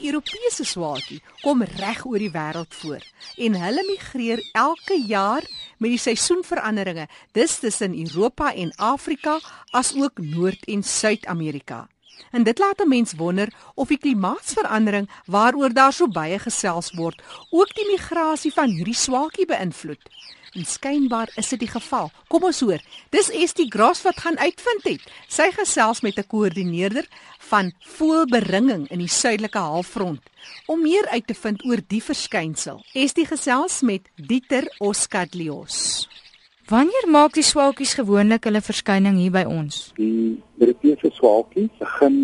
Die Europese swaalkie kom reg oor die wêreld voor en hulle migreer elke jaar met die seisoenveranderinge. Dis tussen Europa en Afrika asook Noord- en Suid-Amerika. En dit laat 'n mens wonder of die klimaatsverandering waaroor daar so baie gesels word, ook die migrasie van hierdie swaalkie beïnvloed. En skynbaar is dit die geval. Kom ons hoor. Dis Estie Gras wat gaan uitvind het. Sy gesels met 'n koördineerder van voëlberinging in die suidelike halfrond om meer uit te vind oor die verskynsel. Estie gesels met Dieter Oskadlios. Wanneer maak die swaalkies gewoonlik hulle verskyning hier by ons? Die Europese swaalkies begin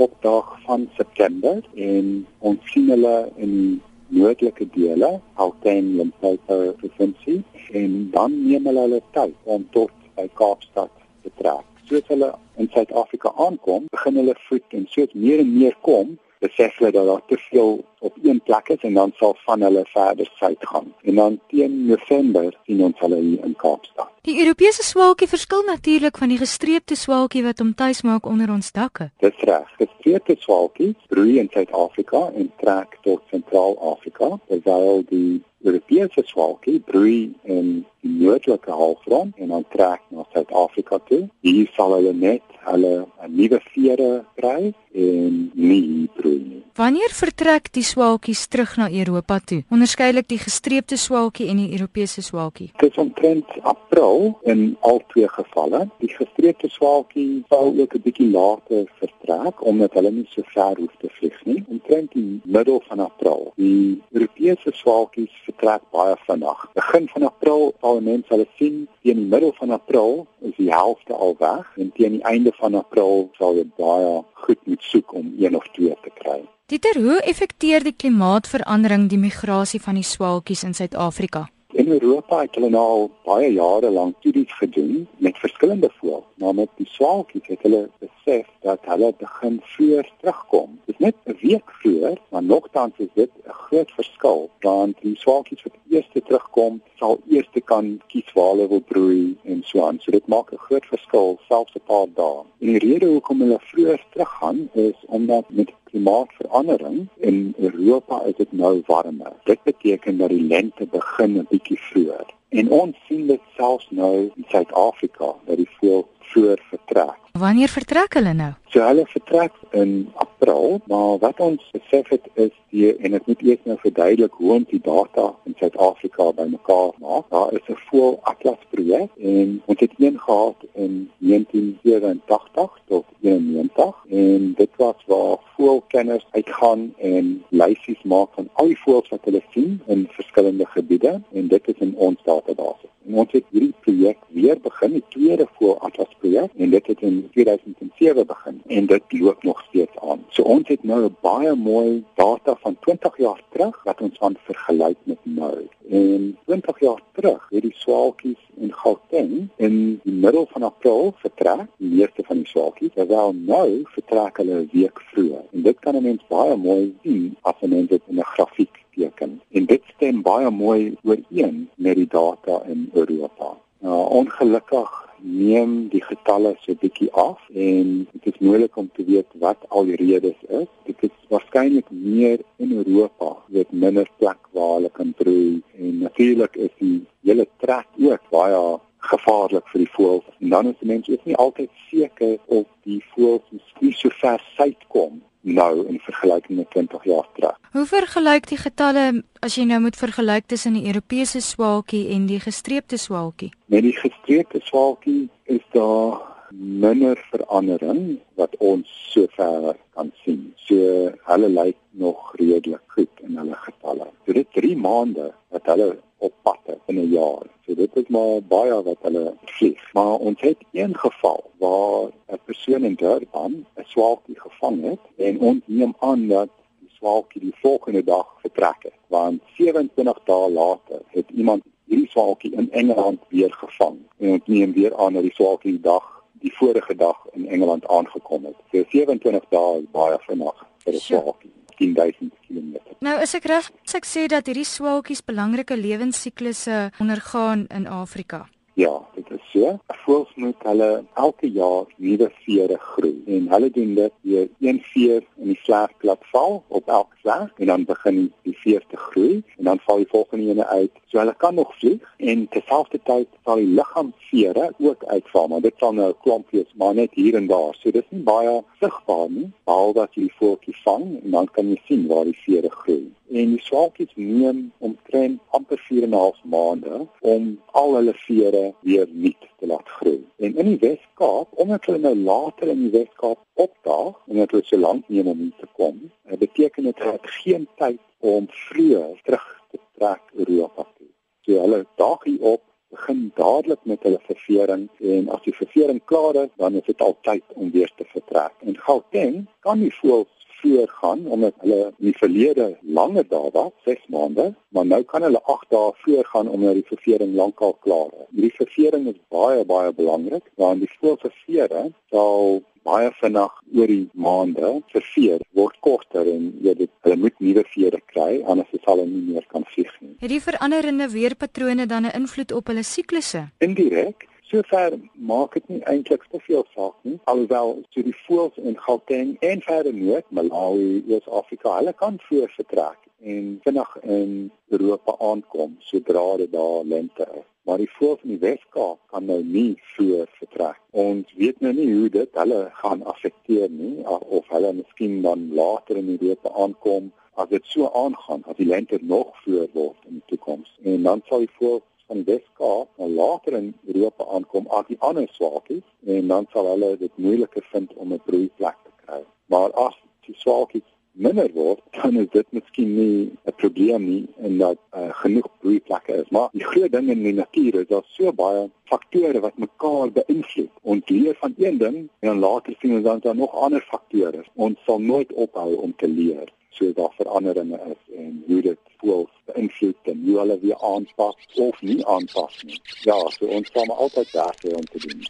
op dag van September en ons sien hulle in die noordelike dele, Gauteng, Limpopo provinsie en dan neem hulle hulle tyd om tot by Kaapstad te trek. Soos hulle in Suid-Afrika aankom, begin hulle voet en soos meer en meer kom, besef hulle dat daar te veel op een plek is en dan sal van hulle verder suid gaan. En dan teen November sien ons hulle hier in Kaapstad. Die Europese swaalkie verskil natuurlik van die gestreepte swaalkie wat hom tuis maak onder ons dakke. Dis reg. Gestreepte swaalkies broei in Suid-Afrika en trek tot Sentraal-Afrika, terwyl die Europese swaalkie broei in die noordelike halfrond en dan trek na Suid-Afrika toe. Hier sal hulle net hulle 'n nuwe vere kry en nie broei. Wanneer vertrek die swaalkies terug na Europa toe? Onderskeidelik die gestreepte swaalkie en die Europese swaalkie. Dit is omtrent April in al twee gevalle. Die gestreepte swaalkie sal ook 'n bietjie later vertrek omdat hulle nie so ver hoef te vlieg nie. Omtrent die middel van April. Die Europese swaalkies vertrek baie vinnig. Begin van April sal mense hulle sien teen die middel van April is die helfte al weg en teen die einde van April sal jy baie goed moet soek om een of twee te kry. Dieter, hoe effekteer die klimaatsverandering die migrasie van die swaalkies in Suid-Afrika? In Europa het hulle nou al baie jare lank studies gedoen met verskillende voëls, maar met die swaalkies het hulle besef dat hulle begin vroeër terugkom. Dit is net 'n week vroeër, maar nogtans is dit 'n groot verskil want die swaalkies wat eers terugkom, sal eers kan kies waar hulle wil broei en so aan. So dit maak 'n groot verskil selfs 'n paar dae. En die rede hoekom hulle vroeër teruggaan is omdat met klimaatsverandering in Europa is dit nou warmer. Dit beteken dat die lente begin 'n bietjie vroeër. En ons sien dit selfs nou in Suid-Afrika dat die voël vroeër vertrek. Wanneer vertrek hulle nou? So hulle vertrek in April, maar wat ons besef het is die en ek moet eers nou verduidelik hoe ons die data in Suid-Afrika bymekaar maak. Daar is 'n voël atlas projek en ons het een gehad in 1987 tot 91 en dit was waar voëlkenners uitgaan en lysies maak van al die voëls wat hulle sien in verskillende gebiede en dit is in ons database. En ons het hierdie projek weer begin, die tweede voëlatlas projek en dit het in 2007 begin en dit loop nog steeds aan. So ons het nou 'n baie mooi data van 20 jaar terug wat ons aan vergelyk met nou. En 20 jaar terug het die swaalkies in Gauteng in die middel van April vertrek, die meeste van die swaalkies, terwyl nou vertrek hulle 'n week vroeër. En dit kan 'n mens baie mooi sien as 'n mens dit in 'n grafiek teken. En dit stem baie mooi ooreen met die data in Europa. Nou ongelukkig neem die getalle so bietjie af en dit is moeilik om te weet wat al die redes is. Dit is waarskynlik meer in Europa met minder plek waar hulle kan broei en natuurlik is die hele trek ook baie gevaarlik vir die voëls. En dan is mense ook nie altyd seker of die voëls miskien so ver suid kom nou in vergelyking met 20 jaar terug. Hoe vergelyk die getalle as jy nou moet vergelyk tussen die Europese swaalkie en die gestreepte swaalkie? Met die gestreepte swaalkie is daar minder verandering wat ons sover kan sien. So hulle lyk nog redelik goed in hulle getalle. So dit 3 maande wat hulle op pad is in 'n jaar. So dit is maar baie wat hulle vlieg. Maar ons het een geval waar 'n persoon in Durban 'n swaalkie gevang het en ons neem aan dat die swaalkie die volgende dag vertrek het, want 27 dae later het iemand hierdie swaalkie in Engeland weer gevang. En ons neem weer aan dat die swaalkie die dag die vorige dag in Engeland aangekom het. So 27 dae is baie vinnig vir 'n swaalkie. 10000 km. Nou is ek reg as ek sê dat hierdie swaalkies belangrike lewensiklusse ondergaan in Afrika. Ja, dit is so. Voëls moet hulle elke jaar nuwe vere groei en hulle doen dit deur een veer in die vlerklat val op elke vlerk en dan begin die veer te groei en dan val die volgende ene uit. So hulle kan nog vlieg en terselfdertyd sal die liggaamsvere ook uitval, maar dit sal nou klompies, maar net hier en daar. So dit is nie baie sigbaar nie, behalwe as jy die voeltjie vang en dan kan jy sien waar die vere groei en die swaalkies neem omtrent amper 4 en 'n half maande om al hulle vere weer nuut te laat groei. En in die Wes-Kaap, omdat hulle nou later in die Wes-Kaap opdaag en dit so lank neem om te kom, eh, beteken dit dat geen tyd om vroeër terug te trek Europa toe. So hulle daag hier op begin dadelik met hulle ververing en as die ververing klaar is, dan is dit al tyd om weer te vertrek. En Gauteng kan nie voels voorgaan omdat hulle in die verlede langer daar was, 6 maande, maar nou kan hulle 8 dae voorgaan omdat die ververing lankal klaar is. Hierdie ververing is baie baie belangrik want die skoolververing sal baie vinnig oor die maande verveer word korter en jy dit hulle moet nuwe vere kry anders sal hulle nie meer kan vlieg nie. Het die veranderende weerpatrone dan 'n invloed op hulle siklusse? Indirek Sover maak dit nie eintlik te veel saak nie. Alhoewel so die voëls in Gauteng en verder noord, Malawi, Oos-Afrika, hulle kan voor vertrek en vinnig in Europa aankom sodra dit daar lente is. Maar die voëls in die Weskaap kan nou nie voor vertrek. Ons weet nou nie hoe dit hulle gaan affekteer nie of hulle miskien dan later in Europa aankom as dit so aangaan as die lente nog voor word in die toekoms. En dan sal die voëls van Weskaap en later in Europa aankom as die ander swaakies en dan sal hulle dit moeiliker vind om 'n broeiplek te kry. Maar as die swaakies minder word, dan is dit miskien nie 'n probleem nie en dat uh, genoeg broeiplekke is. Maar die groot ding in die natuur is daar so baie faktore wat mekaar beïnvloed. Ons leer van een ding en dan later sien ons dan daar nog ander faktore. Ons sal nooit ophou om te leer so daar veranderinge is en hoe dit voels beïnvloed en hoe hulle weer aanpas of nie aanpas nie. Ja, so ons kom altyd daar om te doen.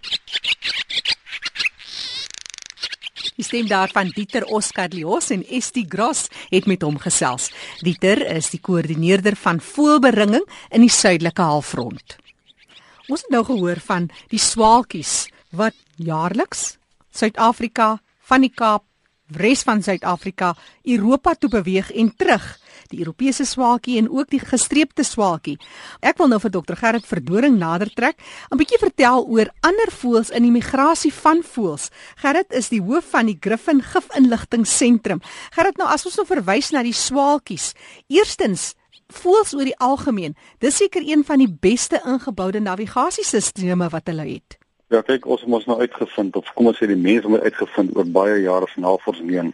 Die stem daarvan Dieter Oscar Lios en Estie Gross het met hom gesels. Dieter is die koördineerder van voëlberinging in die suidelike halfrond. Ons het nou gehoor van die swaalkies wat jaarliks Suid-Afrika van die Kaap res van Suid-Afrika Europa toe beweeg en terug die Europese swaalkie en ook die gestreepte swaalkie. Ek wil nou vir Dr Gerrit Verdoring nader trek, 'n bietjie vertel oor ander voëls in die migrasie van voëls. Gerrit is die hoof van die Griffin Gifinligtingsentrum. Gerrit, nou as ons nou verwys na die swaalkies, eerstens voëls oor die algemeen, dis seker een van die beste ingeboude navigasiesisteme wat hulle het. Ja, kyk, ons het mos nou uitgevind of kom ons sê die mense het uitgevind oor baie jare van navorsing heen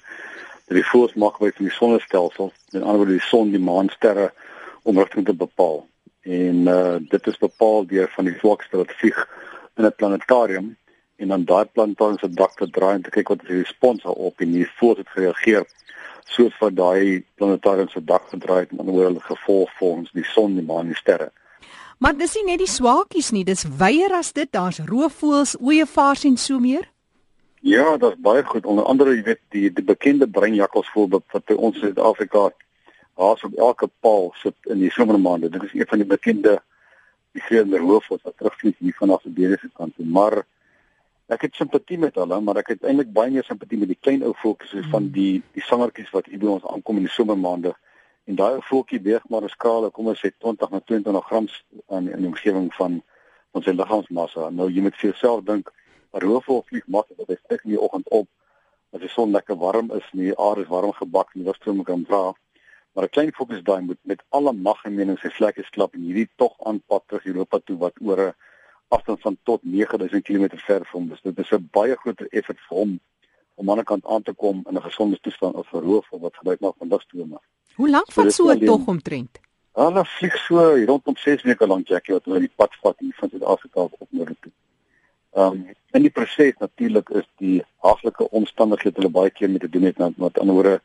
dat die voors maak by die sonnestelsel, met ander woorde die son, die maan, sterre om rigting te bepaal. En uh dit is bepaal deur van die swakste wat vlieg in 'n planetarium en dan daai planetarium se dak te draai en te kyk wat die respons op en die voors het gereageer soos wat daai planetarium se dak gedraai het en dan word hulle gevolg volgens die son, die maan en die sterre. Maar dis nie net die swaakies nie, dis wyeer as dit. Daar's roofvoëls, ooievaars en so meer. Ja, dit is baie goed. Onder andere, jy weet, die die bekende breinjakkals voorbeeld wat by ons in Suid-Afrika haas op elke paal sit in die somermaande. Dit is een van die bekende die groter roofvoëls wat terugvlieg hier vanaf die Beriese kant. Maar ek het simpatie met hulle, maar ek het eintlik baie meer simpatie met die klein ou voeltjies hmm. van die die sangertjies wat hier by ons aankom in die somermaande en daai voeltjie weeg maar 'n skaal kom ons sê 20 na 22 gram aan in die omgewing van van sy liggaamsmassa. Nou jy moet vir jouself dink, 'n roofvoël vlieg massa wat hy stik in die oggend op as die son lekker warm is en die aarde is warm gebak en die lufstroom kan dra. Maar 'n klein voeltjie daai moet met alle mag en mening sy vlekke klap en hierdie tog aanpad terug Europa toe wat oor 'n afstand van tot 9000 km ver van hom is. Dit is 'n baie groot effort vir hom om aan die kant aan te kom in 'n gesonde toestand as 'n roofvoël wat gebruik maak van lugstrome. Hoe lank vat so 'n tog omtrent? Hulle vlieg so rondom 6 weke lank Jackie wat hulle die pad vat hier van Suid-Afrika af op noord toe. Ehm um, in die proses natuurlik is die haaglike omstandighede hulle baie keer met te doen het met wat anderwoorde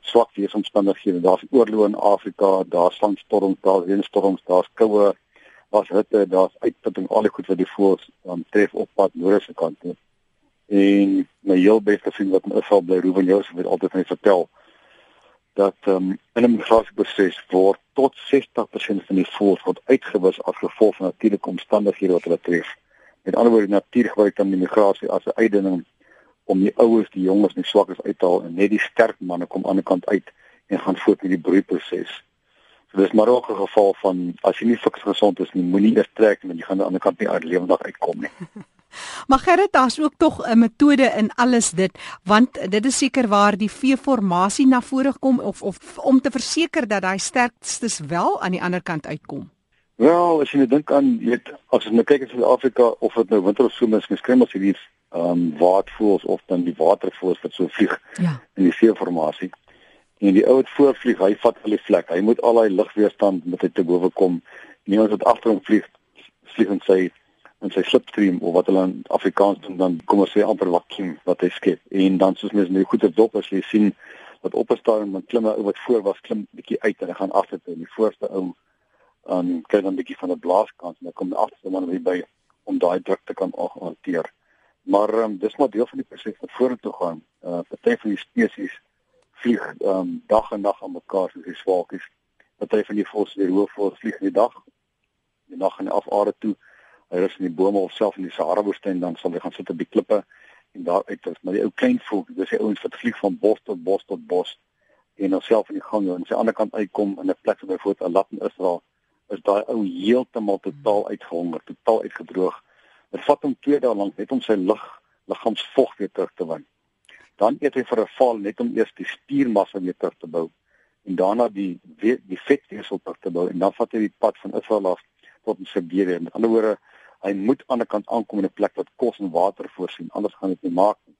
swak weeromstandighede. Daar's oorloë in Afrika, daar's sandstorms, daar's reënstorms, daar's koue, daar's hitte, daar's uitputting, al die goed wat die voëls um, tref op pad noorde kant toe. En my heel beste vriend wat in Israel bly, Ruben Joseph het altyd vir my vertel dat um, in 'n migrasieproses word tot 60% van die voëls word uitgewis as gevolg van natuurlike omstandighede wat hulle tref. Met ander woorde, natuur gebruik dan die migrasie as 'n uitdinging om die oues, die jonges en die swakkes uit te haal en net die sterk manne kom aan die kant uit en gaan voort met die broeiproses. So dis maar ook 'n geval van as jy nie fiks gesond is nie, moenie eers trek want jy gaan aan die ander kant nie uit lewendig uitkom nie. Maar Gerrit, daar's ook tog 'n metode in alles dit, want dit is seker waar die veeformasie na vore kom of of om te verseker dat daai sterkstes wel aan die ander kant uitkom. Wel, as jy net dink aan, jy weet, as jy kyk in Suid-Afrika of dit nou winter of somer is, miskien as jy die ehm um, watervoëls of dan die watervoëls wat so vlieg ja. in die veeformasie. En die ou wat voorvlieg, hy vat al die vlek. Hy moet al daai lugweerstand met hy te bowe kom. En iemand wat agter hom vlieg, vlieg en sy en sy slipstream of wat hulle in Afrikaans doen dan kom ons sê amper vakuum wat hy skep en dan soos mens nou goeie dop as jy sien wat op 'n stadium met klimme ou wat voor was klim bietjie uit en hy gaan agter toe en die voorste ou um, kyk dan bietjie van 'n blaaskant en dan kom die agterste man weer by om daai druk te kan hanteer. Maar um, dis maar deel van die proses wat vorentoe gaan. Uh party van die spesies vlieg um dag en nag aan mekaar soos die swaakies. Party van die voëls weer hoë voëls vlieg in die dag. Die nag gaan af aarde toe hy rus in die bome of self in die Sahara woestyn dan sal hy gaan sit op die klippe en daar uit is. Maar die ou klein voeltjie dis die ouens wat vlieg van bos tot bos tot bos en dan self in die gang en sy ander kant uitkom in 'n plek byvoorbeeld in Israel is daai ou heeltemal totaal uitgehonger totaal uitgedroog. Dit vat hom 2 dae lank net om sy lig liggaamsvog weer terug te win dan eet hy vir 'n val net om eers die spiermassa weer terug te bou en daarna die die vetweefsel terug te bou en dan vat hy die pad van Israel af tot in Siberië. Met ander woorde hy moet aan die kant aankom in 'n plek wat kos en water voorsien anders gaan dit nie maak nie.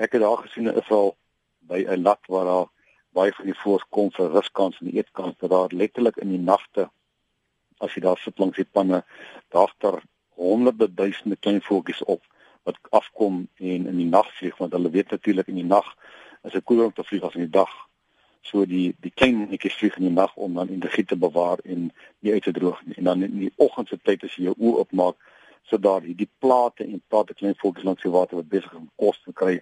Ek het daar gesien in Israel by 'n lat waar daar baie van die voëls kom vir ruskans en eetkans dat daar letterlik in die nagte as jy daar sit langs die panne daar daar honderde duisende klein voeltjies op wat afkom en in die nag vlieg want hulle weet natuurlik in die nag is dit koeler om te vlieg as in die dag so die die klein netjies vlieg in die nag om dan energie te bewaar en nie uit te droog nie. En dan in die oggend se tyd as jy jou oë oopmaak, so daar hierdie plate en plate klein voeltjies langs die water wat besig is om kos te kry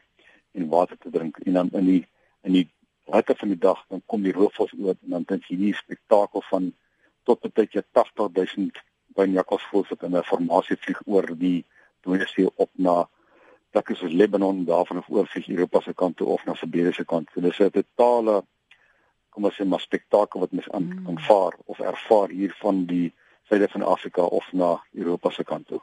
en water te drink. En dan in die in die hitte van die dag dan kom die roofvoëls oor en dan dink jy hierdie spektakel van tot baie jy 80000 banjakkalsvoëls wat in 'n formasie vlieg oor die Doodsee op na plekke soos Lebanon daarvan of oor vir Europa se kant toe of na Siberië se kant. So dis 'n totale kom ons sê maar spektakel wat mens aan mm. aanvaar of ervaar hier van die suide van Afrika of na Europa se kant toe.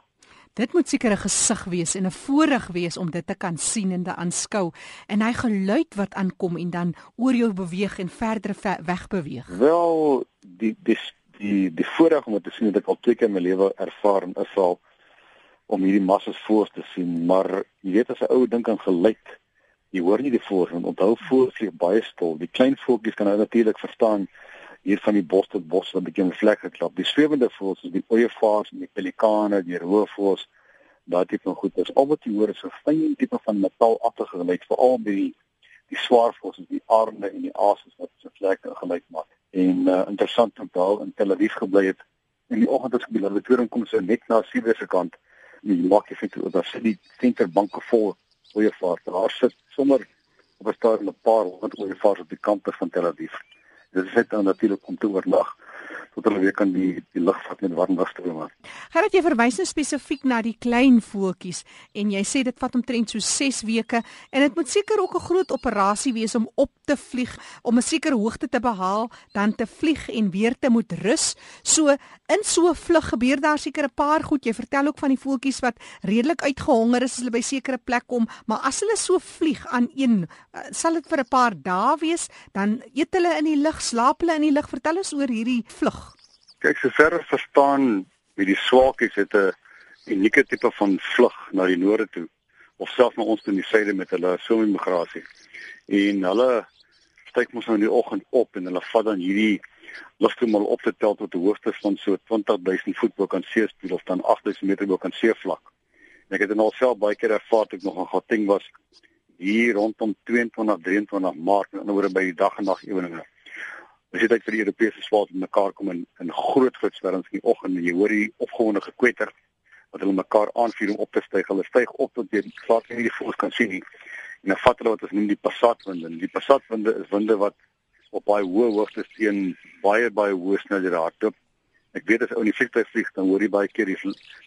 Dit moet seker 'n gesig wees en 'n voorreg wees om dit te kan sien en te aanskou en hy geluid wat aankom en dan oor jou beweeg en verder ve weg beweeg. Wel, die die die die voorreg om dit te sien het ek al twee keer in my lewe ervaar en is al om hierdie massas voor te sien, maar jy weet as 'n ou dink aan geluid jy hoor nie die voëls want onthou voëls vlieg baie stil. Die klein voeltjies kan nou natuurlik verstaan hier van die bos tot bos wat bietjie 'n vlek geklap. Die swewende voëls soos die ooievaars en die pelikane, die roofvoëls, daai tipe van goed is al wat jy hoor is 'n fyn tipe van metaalagtige geluid veral by die die swaar voëls soos die arende en die ases wat so vlekke geluid maak. En uh, interessant om daar in Tel Aviv gebly het in die oggend as ek die laboratorium kom so net na Siebe se kant. Die maak jy vind dat daar sit die venterbanke vol ooievaars. Daar sit sommer op 'n stadium 'n paar honderd ooievaars op die kante van Tel Aviv. Dit is net natuurlik om te oornag tot hulle weer kan die die lug vat met warm lugstrome. Gerard jy verwys nou spesifiek na die klein voeltjies en jy sê dit vat omtrent so 6 weke en dit moet seker ook 'n groot operasie wees om op te vlieg om 'n sekere hoogte te behaal, dan te vlieg en weer te moet rus. So in so 'n vlug gebeur daar seker 'n paar goed. Jy vertel ook van die voeltjies wat redelik uitgehonger is as hulle by sekere plek kom, maar as hulle so vlieg aan een, eh, sal dit vir 'n paar dae wees, dan eet hulle in die lug, slaap hulle in die lug. Vertel ons oor hierdie vlug. Kyk, sover ek verstaan, wie die swaakies het 'n unieke tipe van vlug na die noorde toe of selfs na ons in die suide met hulle somigrasie. En hulle styg mos nou in die oggend op en hulle vat dan hierdie lugtemal op te tel tot 'n hoogte van so 20000 voet bo kan seespieël of dan 8000 meter bo kan seevlak. Ek het dit al self baie keer ervaar toe ek nog in Gauteng was hier rondom 22 23 Maart, in 'n oor by die dag en nag eweninge. Ons het uit vir die Europese swaard mekaar kom in in groot groot swerms in die oggend en jy hoor die opgewonde gekwetter wat hulle mekaar aanvuur om op te styg. Hulle styg op tot jy glad nie die voels kan sien nie. En dan vat hulle wat ons noem die passaatwinde. Die passaatwinde is winde wat op baie hoë hoogtes teen baie baie hoë snelhede hardloop. Ek weet as ou in die vliegtuig vlieg, dan hoor jy baie keer die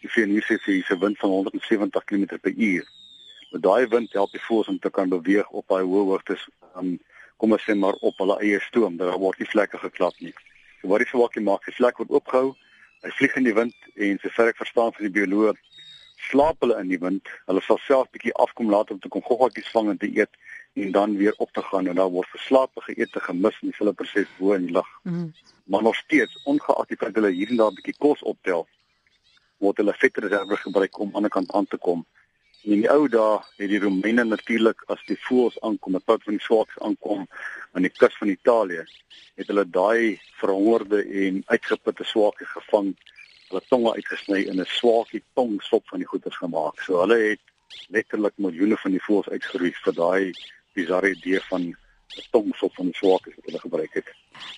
die VNU sê jy se wind van 170 km/h. Met daai wind help die voëls om te kan beweeg op baie hoë hoogtes. Um, kom ons sê maar op hulle eie stoom, daar word nie vlekke geklap nie. So wat die swakkie maak, die vlek word opgehou, hy vlieg in die wind en sover ek verstaan van die bioloog, slaap hulle in die wind. Hulle sal self bietjie afkom later om te kom goggetjies vang en te eet en dan weer op te gaan en dan word verslape geëet te gemis in die hele proses bo in die lug. Mm. Maar nog steeds ongeag die feit hulle hier en daar bietjie kos optel, word hulle vetreserve gebruik om aan die kant aan te kom. En in die ou dae het die Romeine natuurlik as die voëls aankom, 'n pad van die swaaks aankom aan die kus van Italië, het hulle daai verhongerde en uitgeputte swaakie gevang, hulle tonge uitgesny in 'n swaakie tongsop van die goeters gemaak. So hulle het letterlik miljoene van die voëls uitgeroei vir daai bizarre idee van tongsop van swakies wat hulle gebruik het.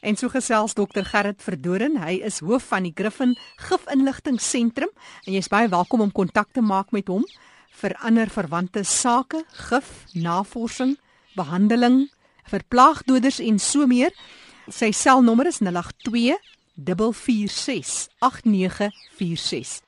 En so gesels dokter Gerrit Verdoren, hy is hoof van die Griffin Gifinligtingseentrum en jy's baie welkom om kontak te maak met hom vir ander verwante sake, gif, navorsing, behandeling vir plaagdoders en so meer. Sy selnommer is 082 446 8946.